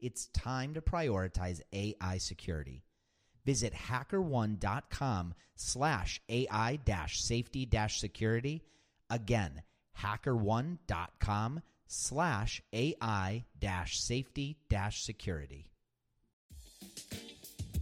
it's time to prioritize AI security. Visit hackerone.com slash AI dash safety dash security. Again, hackerone.com slash AI dash safety dash security.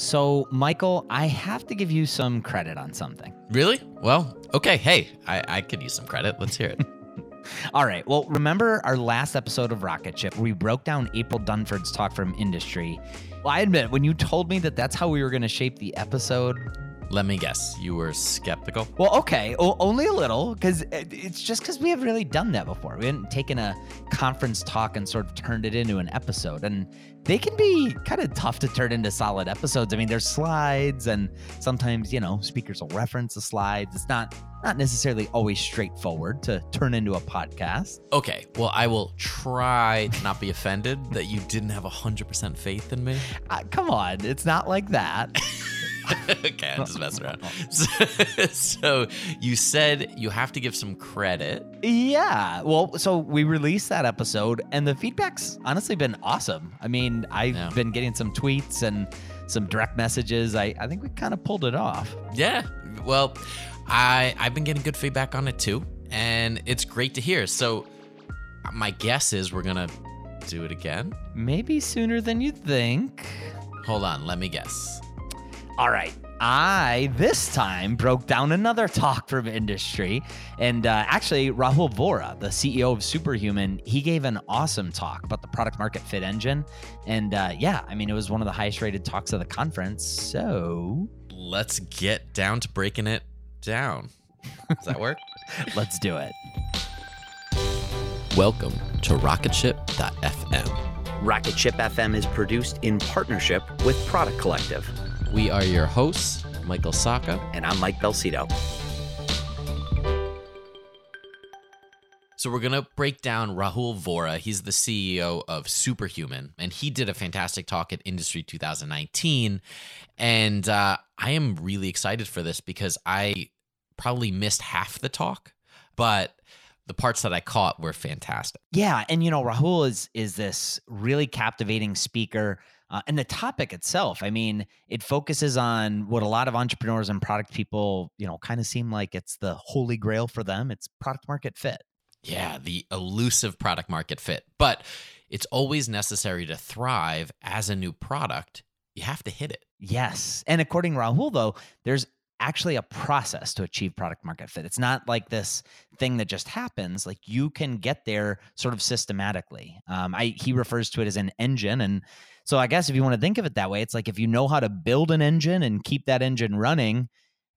So, Michael, I have to give you some credit on something. Really? Well, okay. Hey, I, I could use some credit. Let's hear it. All right. Well, remember our last episode of Rocket Ship where we broke down April Dunford's talk from industry? Well, I admit, when you told me that that's how we were going to shape the episode, Let me guess. You were skeptical? well, okay, o- only a little, because it's just because we haven't really done that before. We hadn't taken a conference talk and sort of turned it into an episode. And they can be kind of tough to turn into solid episodes. I mean, there's slides, and sometimes, you know, speakers will reference the slides. It's not not necessarily always straightforward to turn into a podcast. Okay. Well, I will try to not be offended that you didn't have 100% faith in me. Uh, come on, it's not like that. okay, I'm just messing around. So, so you said you have to give some credit. Yeah. Well, so we released that episode, and the feedback's honestly been awesome. I mean, I've Yeah. been getting some tweets and some direct messages. I, I think we kind of pulled it off. Yeah. Well, I I've been getting good feedback on it too, and it's great to hear. So my guess is we're gonna do it again. Maybe sooner than you think. Hold on, let me guess. All right. I, this time, broke down another talk from industry. And uh, actually, Rahul Vohra, the CEO of Superhuman, he gave an awesome talk about the product market fit engine. And uh, yeah, I mean, it was one of the highest rated talks of the conference. So Let's get down to breaking it down. Does that work? let's do it. Welcome to rocketship.fm. Rocket Ship FM is produced in partnership with Product Collective. We are your hosts, Michael Sacca. And I'm Mike Belsito. So we're gonna break down Rahul Vohra. He's the CEO of Superhuman, and he did a fantastic talk at Industry 2019. And uh, I am really excited for this because I probably missed half the talk, but the parts that I caught were fantastic. Yeah, and you know Rahul is is this really captivating speaker. Uh, and the topic itself, I mean, it focuses on what a lot of entrepreneurs and product people, you know, kind of seem like it's the holy grail for them. It's product market fit. Yeah, the elusive product market fit. But it's always necessary to thrive as a new product. You have to hit it. Yes. And according to Rahul, though, there's actually a process to achieve product market fit. It's not like this thing that just happens. Like you can get there sort of systematically. Um, I he refers to it as an engine, and so I guess if you want to think of it that way, it's like if you know how to build an engine and keep that engine running,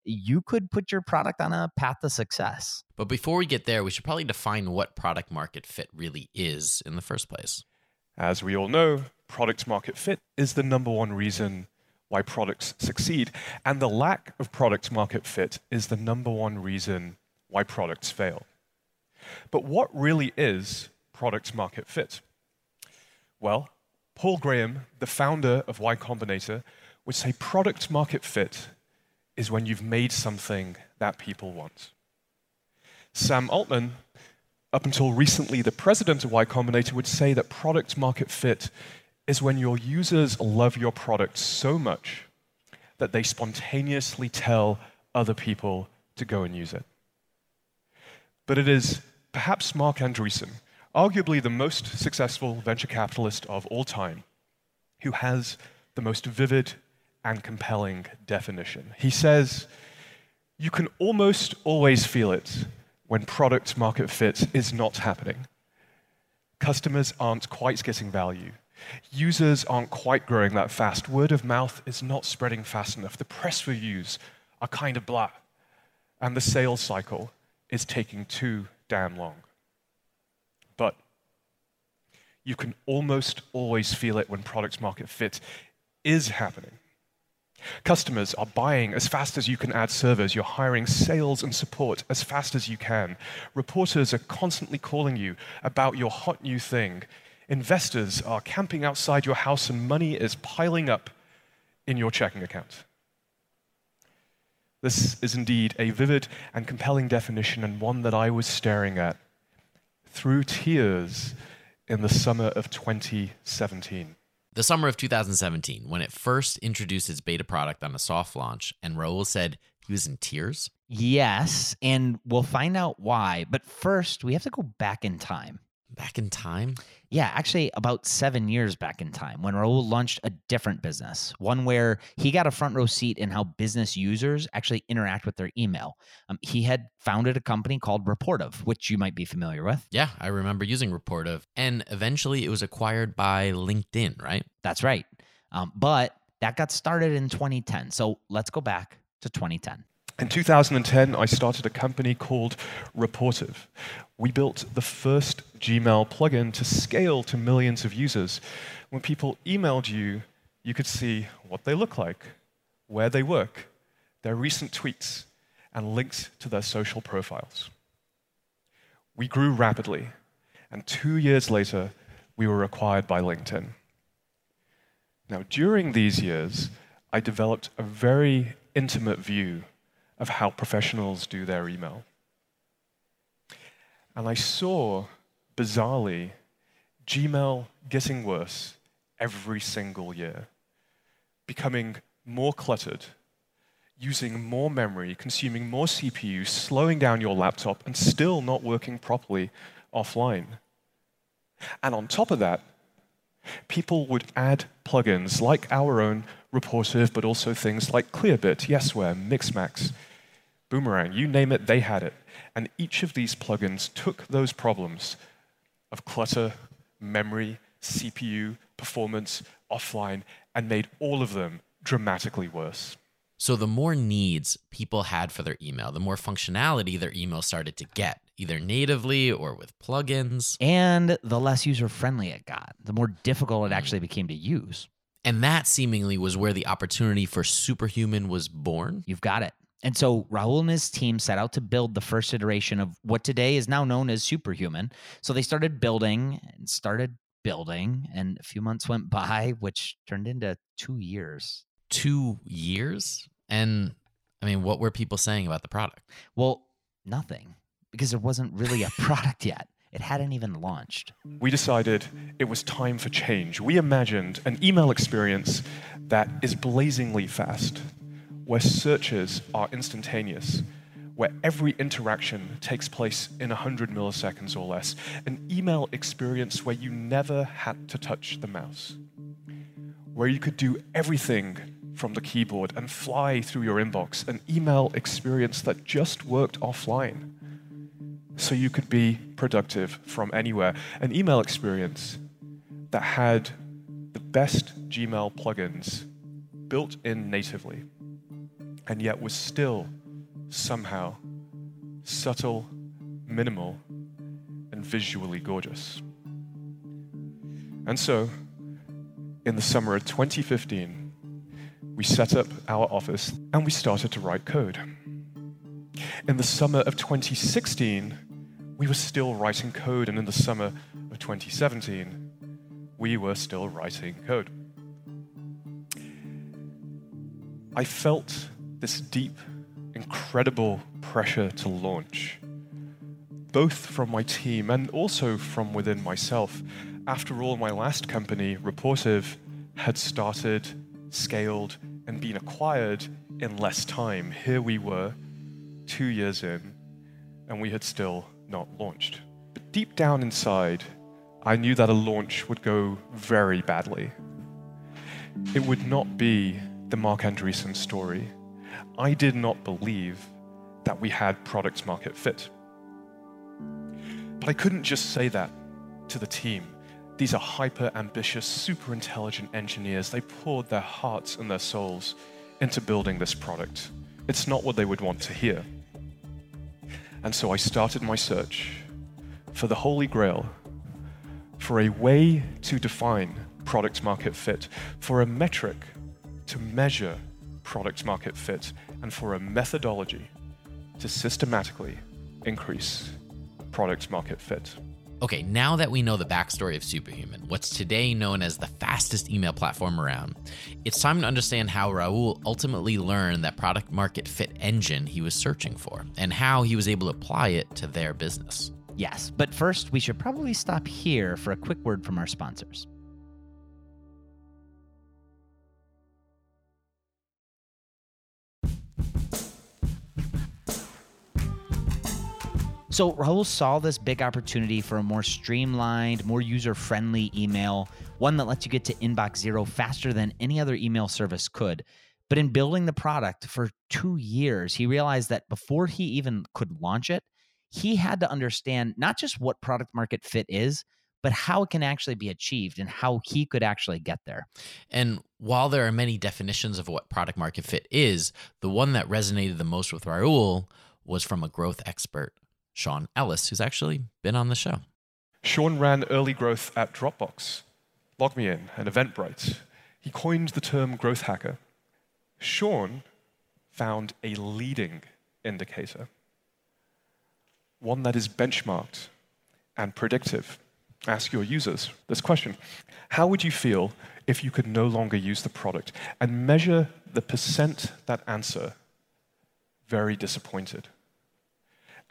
you could put your product on a path to success. But before we get there, we should probably define what product market fit really is in the first place. As we all know, product market fit is the number one reason why products succeed, and the lack of product market fit is the number one reason why products fail. But what really is product market fit? Well, Paul Graham, the founder of Y Combinator, would say product market fit is when you've made something that people want. Sam Altman, up until recently the president of Y Combinator, would say that product market fit is when your users love your product so much that they spontaneously tell other people to go and use it. But it is perhaps Marc Andreessen, arguably the most successful venture capitalist of all time, who has the most vivid and compelling definition. He says, You can almost always feel it when product market fit is not happening. Customers aren't quite getting value. Users aren't quite growing that fast. Word of mouth is not spreading fast enough. The press reviews are kind of blah. And the sales cycle is taking too damn long. You can almost always feel it when product market fit is happening. Customers are buying as fast as you can add servers. You're hiring sales and support as fast as you can. Reporters are constantly calling you about your hot new thing. Investors are camping outside your house and money is piling up in your checking account. This is indeed a vivid and compelling definition, and one that I was staring at through tears in the summer of 2017. The summer of 2017, when it first introduced its beta product on a soft launch, and Rahul said he was in tears. Yes, and we'll find out why. But first, we have to go back in time. Back in time? Yeah, actually, about seven years back in time when Rahul launched a different business, one where he got a front row seat in how business users actually interact with their email. Um, he had founded a company called Rapportive, which you might be familiar with. Yeah, I remember using Rapportive. And eventually it was acquired by LinkedIn, right? That's right. Um, but that got started in 2010. So let's go back to 2010. In 2010, I started a company called Rapportive. We built the first Gmail plugin to scale to millions of users. When people emailed you, you could see what they look like, where they work, their recent tweets, and links to their social profiles. We grew rapidly, and two years later, we were acquired by LinkedIn. Now, during these years, I developed a very intimate view of how professionals do their email. And I saw, bizarrely, Gmail getting worse every single year, becoming more cluttered, using more memory, consuming more CPU, slowing down your laptop, and still not working properly offline. And on top of that, people would add plugins like our own Rapportive, but also things like Clearbit, Yesware, Mixmax, Boomerang, you name it, they had it. And each of these plugins took those problems of clutter, memory, CPU, performance, offline, and made all of them dramatically worse. So, the more needs people had for their email, the more functionality their email started to get, either natively or with plugins. And the less user friendly it got, the more difficult it mm. actually became to use. And that seemingly was where the opportunity for Superhuman was born. You've got it. And so Rahul and his team set out to build the first iteration of what today is now known as Superhuman. So they started building and started building, and a few months went by, which turned into two years. Two years? And I mean, what were people saying about the product? Well, nothing, because there wasn't really a product yet. It hadn't even launched. We decided it was time for change. We imagined an email experience that is blazingly fast, where searches are instantaneous, where every interaction takes place in 100 milliseconds or less, an email experience where you never had to touch the mouse, where you could do everything from the keyboard and fly through your inbox, an email experience that just worked offline so you could be productive from anywhere. An email experience that had the best Gmail plugins built in natively, and yet was still somehow subtle, minimal, and visually gorgeous. And so, in the summer of 2015, we set up our office and we started to write code. In the summer of 2016, we were still writing code, and in the summer of 2017, we were still writing code. I felt this deep, incredible pressure to launch, both from my team and also from within myself. After all, my last company, Rapportive, had started, scaled, and been acquired in less time. Here we were, two years in, and we had still not launched. But deep down inside, I knew that a launch would go very badly. It would not be the Marc Andreessen story. I did not believe that we had product market fit. But I couldn't just say that to the team. These are hyper ambitious, super intelligent engineers. They poured their hearts and their souls into building this product. It's not what they would want to hear. And so I started my search for the Holy Grail, for a way to define product market fit, for a metric to measure product market fit, and for a methodology to systematically increase product market fit. Okay, now that we know the backstory of Superhuman, what's today known as the fastest email platform around, it's time to understand how Rahul ultimately learned that product market fit engine he was searching for and how he was able to apply it to their business. Yes, but first, we should probably stop here for a quick word from our sponsors. So Rahul saw this big opportunity for a more streamlined, more user-friendly email, one that lets you get to inbox zero faster than any other email service could. But in building the product for 2 years, he realized that before he even could launch it, he had to understand not just what product market fit is, but how it can actually be achieved and how he could actually get there. And while there are many definitions of what product market fit is, the one that resonated the most with Rahul was from a growth expert Sean Ellis, who's actually been on the show. Sean ran early growth at Dropbox, LogMeIn, and Eventbrite. He coined the term growth hacker. Sean found a leading indicator, one that is benchmarked and predictive. Ask your users this question How would you feel if you could no longer use the product and measure the percent that answer very disappointed?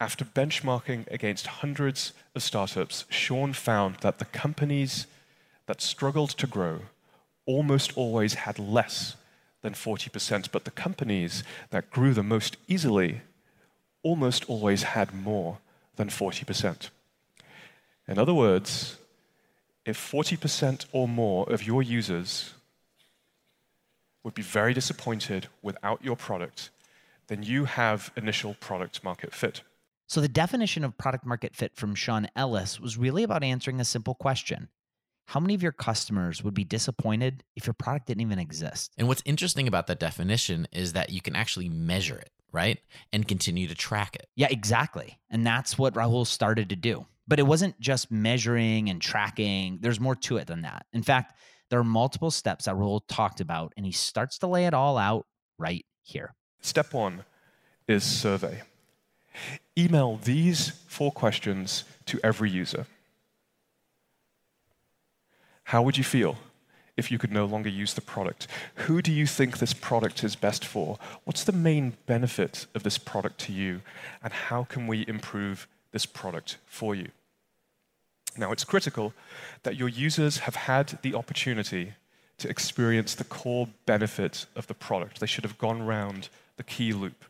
After benchmarking against hundreds of startups, Sean found that the companies that struggled to grow almost always had less than 40%, but the companies that grew the most easily almost always had more than 40%. In other words, if 40% or more of your users would be very disappointed without your product, then you have initial product market fit. So, the definition of product market fit from Sean Ellis was really about answering a simple question How many of your customers would be disappointed if your product didn't even exist? And what's interesting about that definition is that you can actually measure it, right? And continue to track it. Yeah, exactly. And that's what Rahul started to do. But it wasn't just measuring and tracking, there's more to it than that. In fact, there are multiple steps that Rahul talked about, and he starts to lay it all out right here. Step one is survey. Email these four questions to every user. How would you feel if you could no longer use the product? Who do you think this product is best for? What's the main benefit of this product to you? And how can we improve this product for you? Now, it's critical that your users have had the opportunity to experience the core benefit of the product. They should have gone round the key loop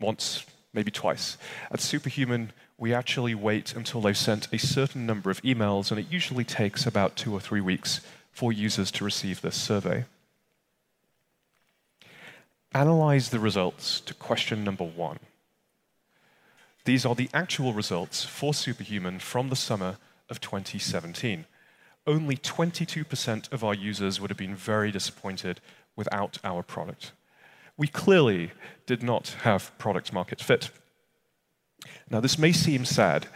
once, maybe twice. At Superhuman, we actually wait until they've sent a certain number of emails, and it usually takes about two or three weeks for users to receive this survey. Analyze the results to question number one. These are the actual results for Superhuman from the summer of 2017. Only 22% of our users would have been very disappointed without our product. We clearly did not have product market fit. Now, this may seem sad,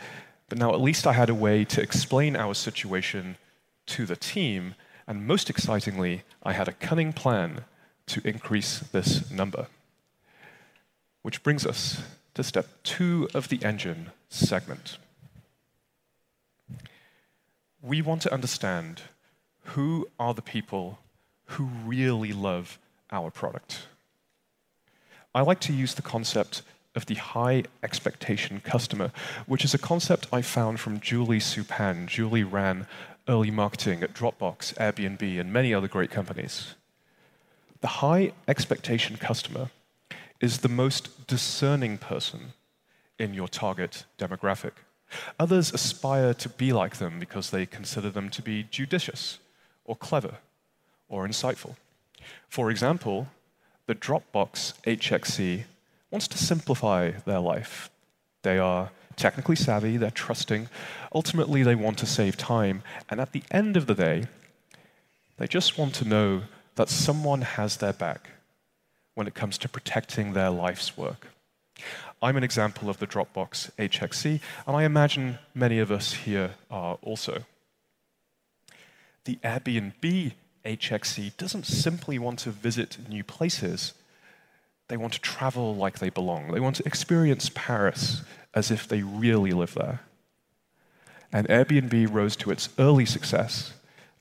but now at least I had a way to explain our situation to the team, and most excitingly, I had a cunning plan to increase this number. Which brings us to step two of the engine segment. We want to understand who are the people who really love our product. I like to use the concept of the high expectation customer, which is a concept I found from Julie Supan. Julie ran early marketing at Dropbox, Airbnb, and many other great companies. The high expectation customer is the most discerning person in your target demographic. Others aspire to be like them because they consider them to be judicious or clever or insightful. For example, the Dropbox HXC wants to simplify their life. They are technically savvy, they're trusting. Ultimately, they want to save time. And at the end of the day, they just want to know that someone has their back when it comes to protecting their life's work. I'm an example of the Dropbox HXC, and I imagine many of us here are also. The Airbnb HXC doesn't simply want to visit new places, they want to travel like they belong. They want to experience Paris as if they really live there. And Airbnb rose to its early success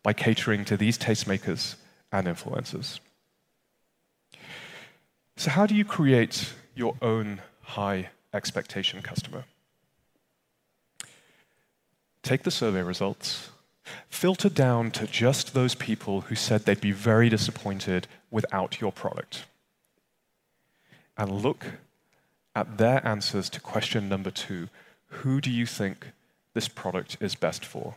by catering to these tastemakers and influencers. So, how do you create your own high expectation customer? Take the survey results, filter down to just those people who said they'd be very disappointed without your product, and look at their answers to question number two Who do you think this product is best for?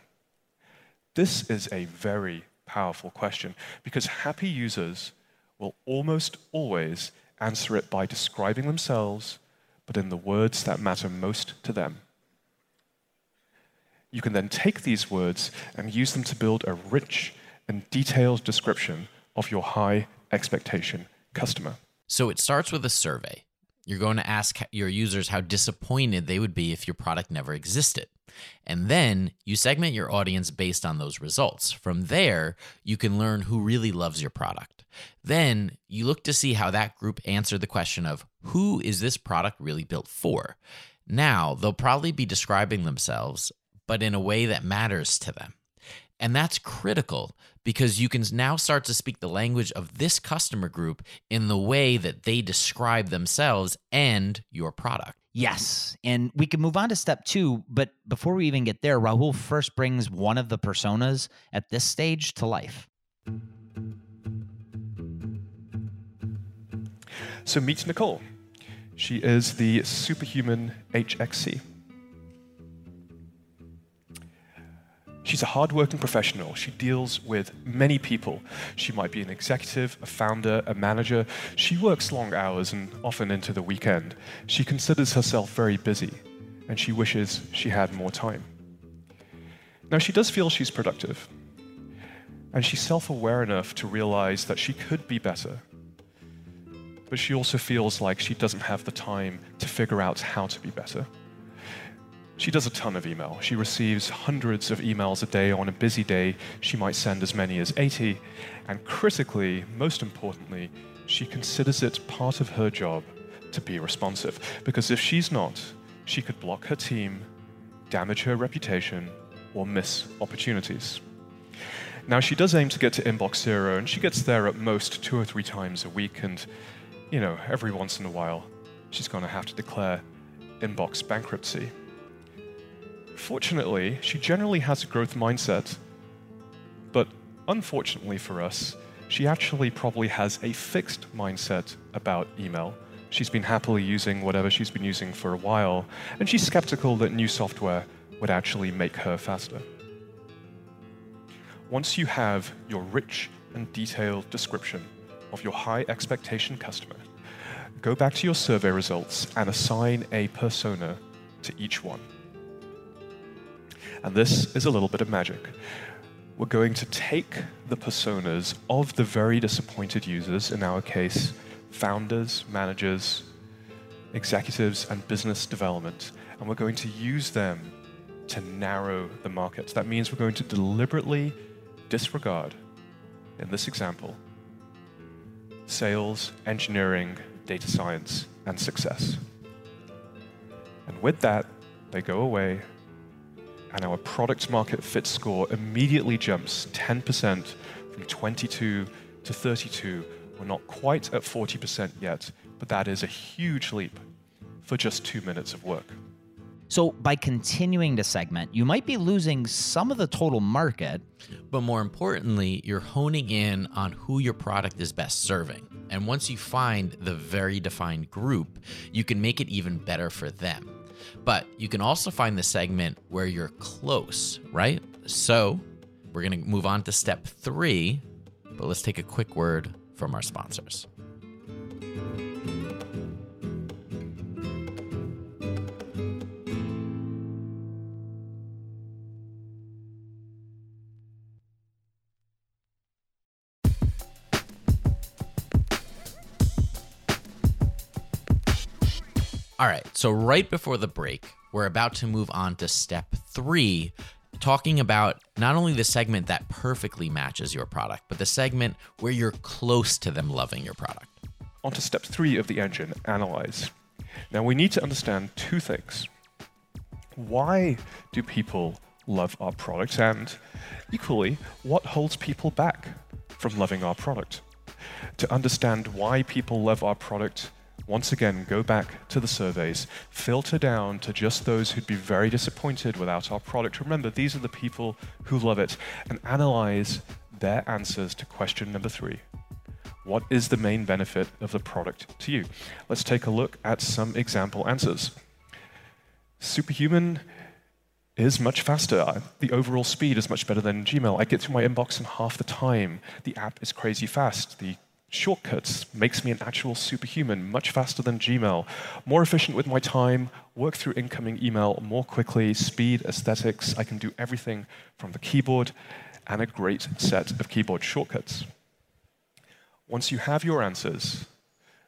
This is a very powerful question because happy users will almost always answer it by describing themselves, but in the words that matter most to them. You can then take these words and use them to build a rich and detailed description of your high expectation customer. So it starts with a survey. You're going to ask your users how disappointed they would be if your product never existed. And then you segment your audience based on those results. From there, you can learn who really loves your product. Then you look to see how that group answered the question of who is this product really built for? Now, they'll probably be describing themselves, but in a way that matters to them. And that's critical because you can now start to speak the language of this customer group in the way that they describe themselves and your product. Yes. And we can move on to step two. But before we even get there, Rahul first brings one of the personas at this stage to life. So meet Nicole. She is the superhuman HXC. She's a hardworking professional. She deals with many people. She might be an executive, a founder, a manager. She works long hours and often into the weekend. She considers herself very busy, and she wishes she had more time. Now, she does feel she's productive, and she's self aware enough to realize that she could be better. But she also feels like she doesn't have the time to figure out how to be better. She does a ton of email. She receives hundreds of emails a day. On a busy day, she might send as many as 80. And critically, most importantly, she considers it part of her job to be responsive. Because if she's not, she could block her team, damage her reputation, or miss opportunities. Now, she does aim to get to inbox zero, and she gets there at most two or three times a week, and, you know, every once in a while, she's going to have to declare inbox bankruptcy. Fortunately, she generally has a growth mindset, but unfortunately for us, she actually probably has a fixed mindset about email. She's been happily using whatever she's been using for a while, and she's skeptical that new software would actually make her faster. Once you have your rich and detailed description of your high expectation customer, go back to your survey results and assign a persona to each one. And this is a little bit of magic. We're going to take the personas of the very disappointed users, in our case, founders, managers, executives, and business development, and we're going to use them to narrow the market. That means we're going to deliberately disregard, in this example, sales, engineering, data science, and success. And with that, they go away and our product market fit score immediately jumps 10% from 22 to 32. We're not quite at 40% yet, but that is a huge leap for just two minutes of work. So, by continuing to segment, you might be losing some of the total market. But more importantly, you're honing in on who your product is best serving. And once you find the very defined group, you can make it even better for them. But you can also find the segment where you're close, right? So we're going to move on to step three, but let's take a quick word from our sponsors. All right, so right before the break, we're about to move on to step three, talking about not only the segment that perfectly matches your product, but the segment where you're close to them loving your product. On to step three of the engine analyze. Now, we need to understand two things. Why do people love our product? And equally, what holds people back from loving our product? To understand why people love our product, once again, go back to the surveys, filter down to just those who'd be very disappointed without our product. Remember, these are the people who love it, and analyze their answers to question number three. What is the main benefit of the product to you? Let's take a look at some example answers. Superhuman is much faster. The overall speed is much better than Gmail. I get through my inbox in half the time. The app is crazy fast. The shortcuts makes me an actual superhuman, much faster than Gmail, more efficient with my time, work through incoming email more quickly, speed, aesthetics. I can do everything from the keyboard and a great set of keyboard shortcuts. Once you have your answers,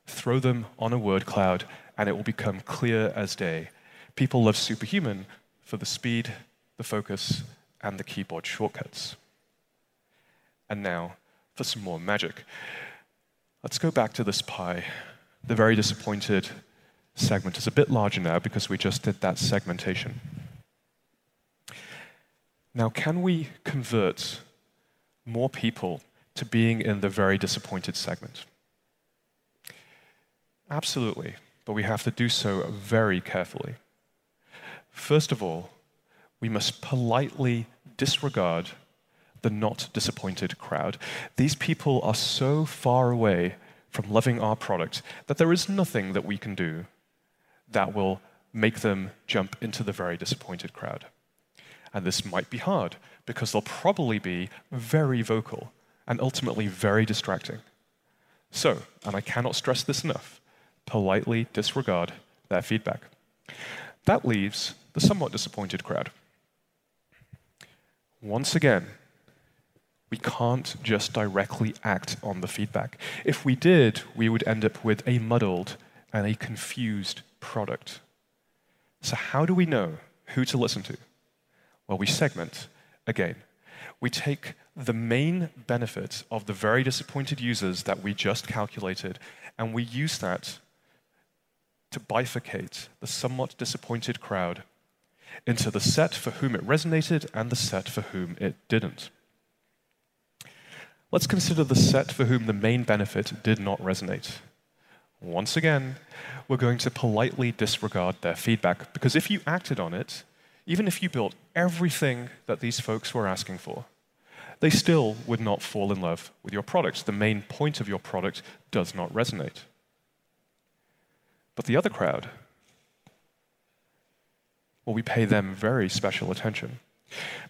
throw them on a word cloud and it will become clear as day. People love superhuman for the speed, the focus, and the keyboard shortcuts. And now for some more magic. Let's go back to this pie. The very disappointed segment is a bit larger now because we just did that segmentation. Now, can we convert more people to being in the very disappointed segment? Absolutely, but we have to do so very carefully. First of all, we must politely disregard the not disappointed crowd. These people are so far away from loving our product that there is nothing that we can do that will make them jump into the very disappointed crowd. And this might be hard because they'll probably be very vocal and ultimately very distracting. So, and I cannot stress this enough, politely disregard their feedback. That leaves the somewhat disappointed crowd. Once again, we can't just directly act on the feedback. If we did, we would end up with a muddled and a confused product. So, how do we know who to listen to? Well, we segment again. We take the main benefit of the very disappointed users that we just calculated, and we use that to bifurcate the somewhat disappointed crowd into the set for whom it resonated and the set for whom it didn't. Let's consider the set for whom the main benefit did not resonate. Once again, we're going to politely disregard their feedback because if you acted on it, even if you built everything that these folks were asking for, they still would not fall in love with your product. The main point of your product does not resonate. But the other crowd, well, we pay them very special attention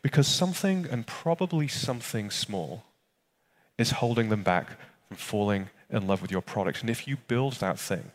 because something, and probably something small, is holding them back from falling in love with your product. And if you build that thing,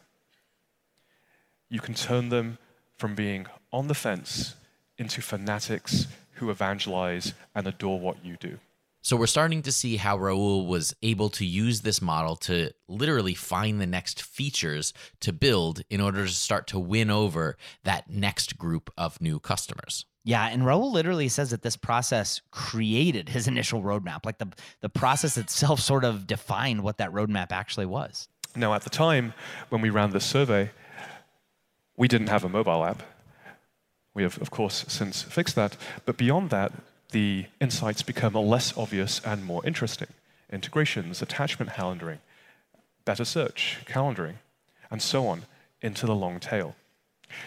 you can turn them from being on the fence into fanatics who evangelize and adore what you do. So we're starting to see how Rahul was able to use this model to literally find the next features to build in order to start to win over that next group of new customers. Yeah, and Rahul literally says that this process created his initial roadmap. Like the the process itself sort of defined what that roadmap actually was. Now, at the time when we ran this survey, we didn't have a mobile app. We have, of course, since fixed that. But beyond that, the insights become less obvious and more interesting. Integrations, attachment calendaring, better search, calendaring, and so on into the long tail.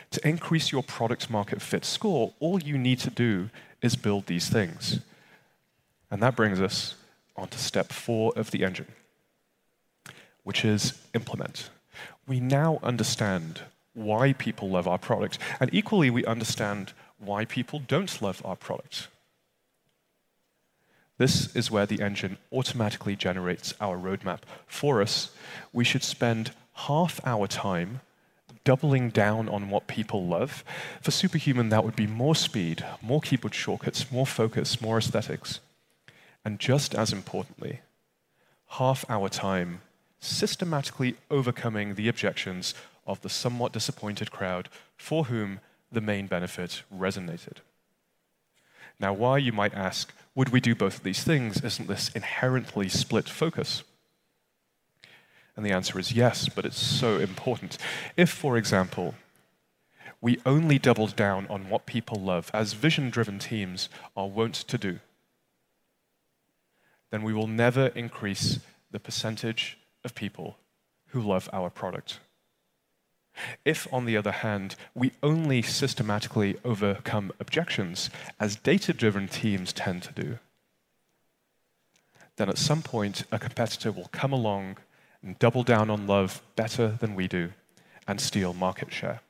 To increase your product market fit score, all you need to do is build these things. And that brings us on to step four of the engine, which is implement. We now understand why people love our product, and equally, we understand why people don't love our product. This is where the engine automatically generates our roadmap for us. We should spend half our time doubling down on what people love. For Superhuman, that would be more speed, more keyboard shortcuts, more focus, more aesthetics. And just as importantly, half our time systematically overcoming the objections of the somewhat disappointed crowd for whom the main benefit resonated. Now, why, you might ask, would we do both of these things? Isn't this inherently split focus? And the answer is yes, but it's so important. If, for example, we only doubled down on what people love, as vision driven teams are wont to do, then we will never increase the percentage of people who love our product. If, on the other hand, we only systematically overcome objections, as data driven teams tend to do, then at some point a competitor will come along and double down on love better than we do and steal market share.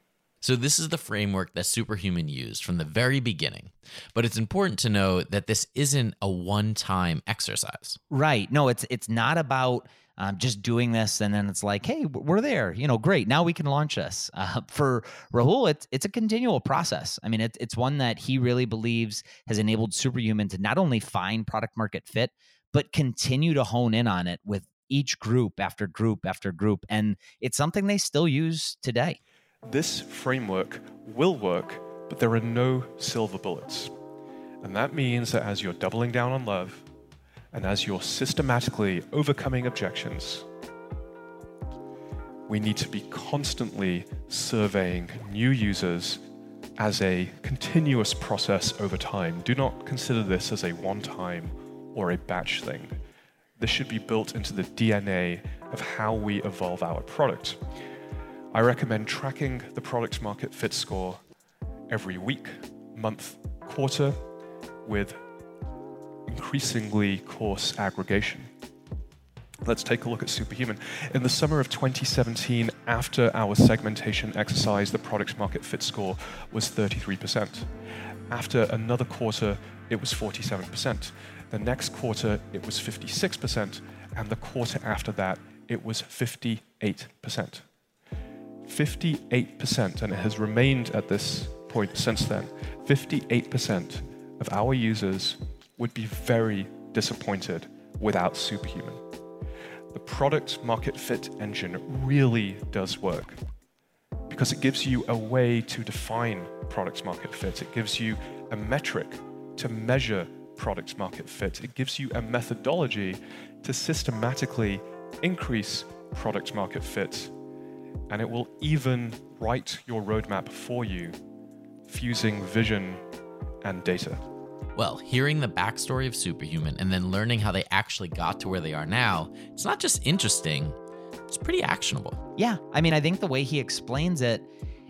So, this is the framework that Superhuman used from the very beginning. But it's important to know that this isn't a one time exercise. Right. No, it's it's not about um, just doing this and then it's like hey we're there you know great now we can launch this. Uh, for rahul it's, it's a continual process. I mean it, it's one that he really believes has enabled superhuman to not only find product market fit but continue to hone in on it with each group after group after group and it's something they still use today. This framework will work but there are no silver bullets. And that means that as you're doubling down on love and as you're systematically overcoming objections, we need to be constantly surveying new users as a continuous process over time. Do not consider this as a one time or a batch thing. This should be built into the DNA of how we evolve our product. I recommend tracking the product market fit score every week, month, quarter with increasingly coarse aggregation. Let's take a look at Superhuman. In the summer of 2017, after our segmentation exercise, the product market fit score was 33%. After another quarter, it was 47%. The next quarter, it was 56%. And the quarter after that, it was 58%. 58%, and it has remained at this point since then. 58% of our users would be very disappointed without Superhuman. The product market fit engine really does work because it gives you a way to define product market fit. It gives you a metric to measure product market fit. It gives you a methodology to systematically increase product market fit and it will even write your roadmap for you, fusing vision and data. Well, hearing the backstory of Superhuman and then learning how they actually got to where they are now, it's not just interesting, it's pretty actionable. Yeah. I mean, I think the way he explains it,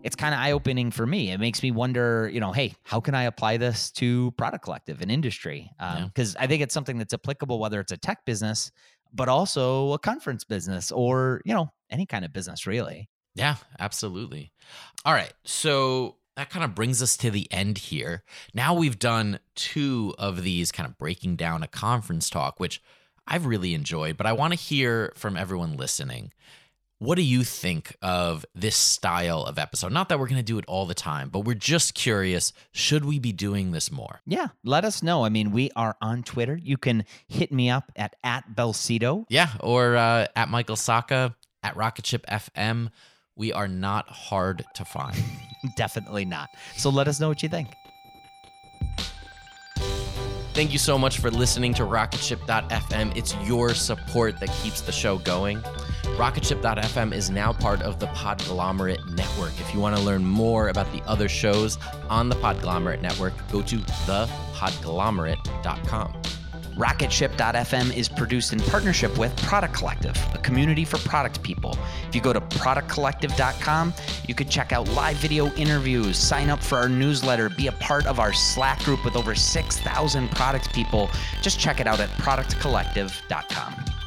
it's kind of eye opening for me. It makes me wonder, you know, hey, how can I apply this to Product Collective and industry? Because um, I think it's something that's applicable whether it's a tech business, but also a conference business or, you know, any kind of business really. Yeah, absolutely. All right. So that kind of brings us to the end here. Now we've done two of these kind of breaking down a conference talk, which I've really enjoyed, but I want to hear from everyone listening. What do you think of this style of episode? Not that we're going to do it all the time, but we're just curious should we be doing this more? Yeah, let us know. I mean, we are on Twitter. You can hit me up at, at Belsito. Yeah, or uh, at Michael Sacca, at Rocketship FM. We are not hard to find. Definitely not. So let us know what you think. Thank you so much for listening to Rocketship.fm. It's your support that keeps the show going. Rocketship.fm is now part of the Podglomerate Network. If you want to learn more about the other shows on the Podglomerate Network, go to thepodglomerate.com. Rocketship.fm is produced in partnership with Product Collective, a community for product people. If you go to productcollective.com, you can check out live video interviews, sign up for our newsletter, be a part of our Slack group with over 6,000 product people. Just check it out at productcollective.com.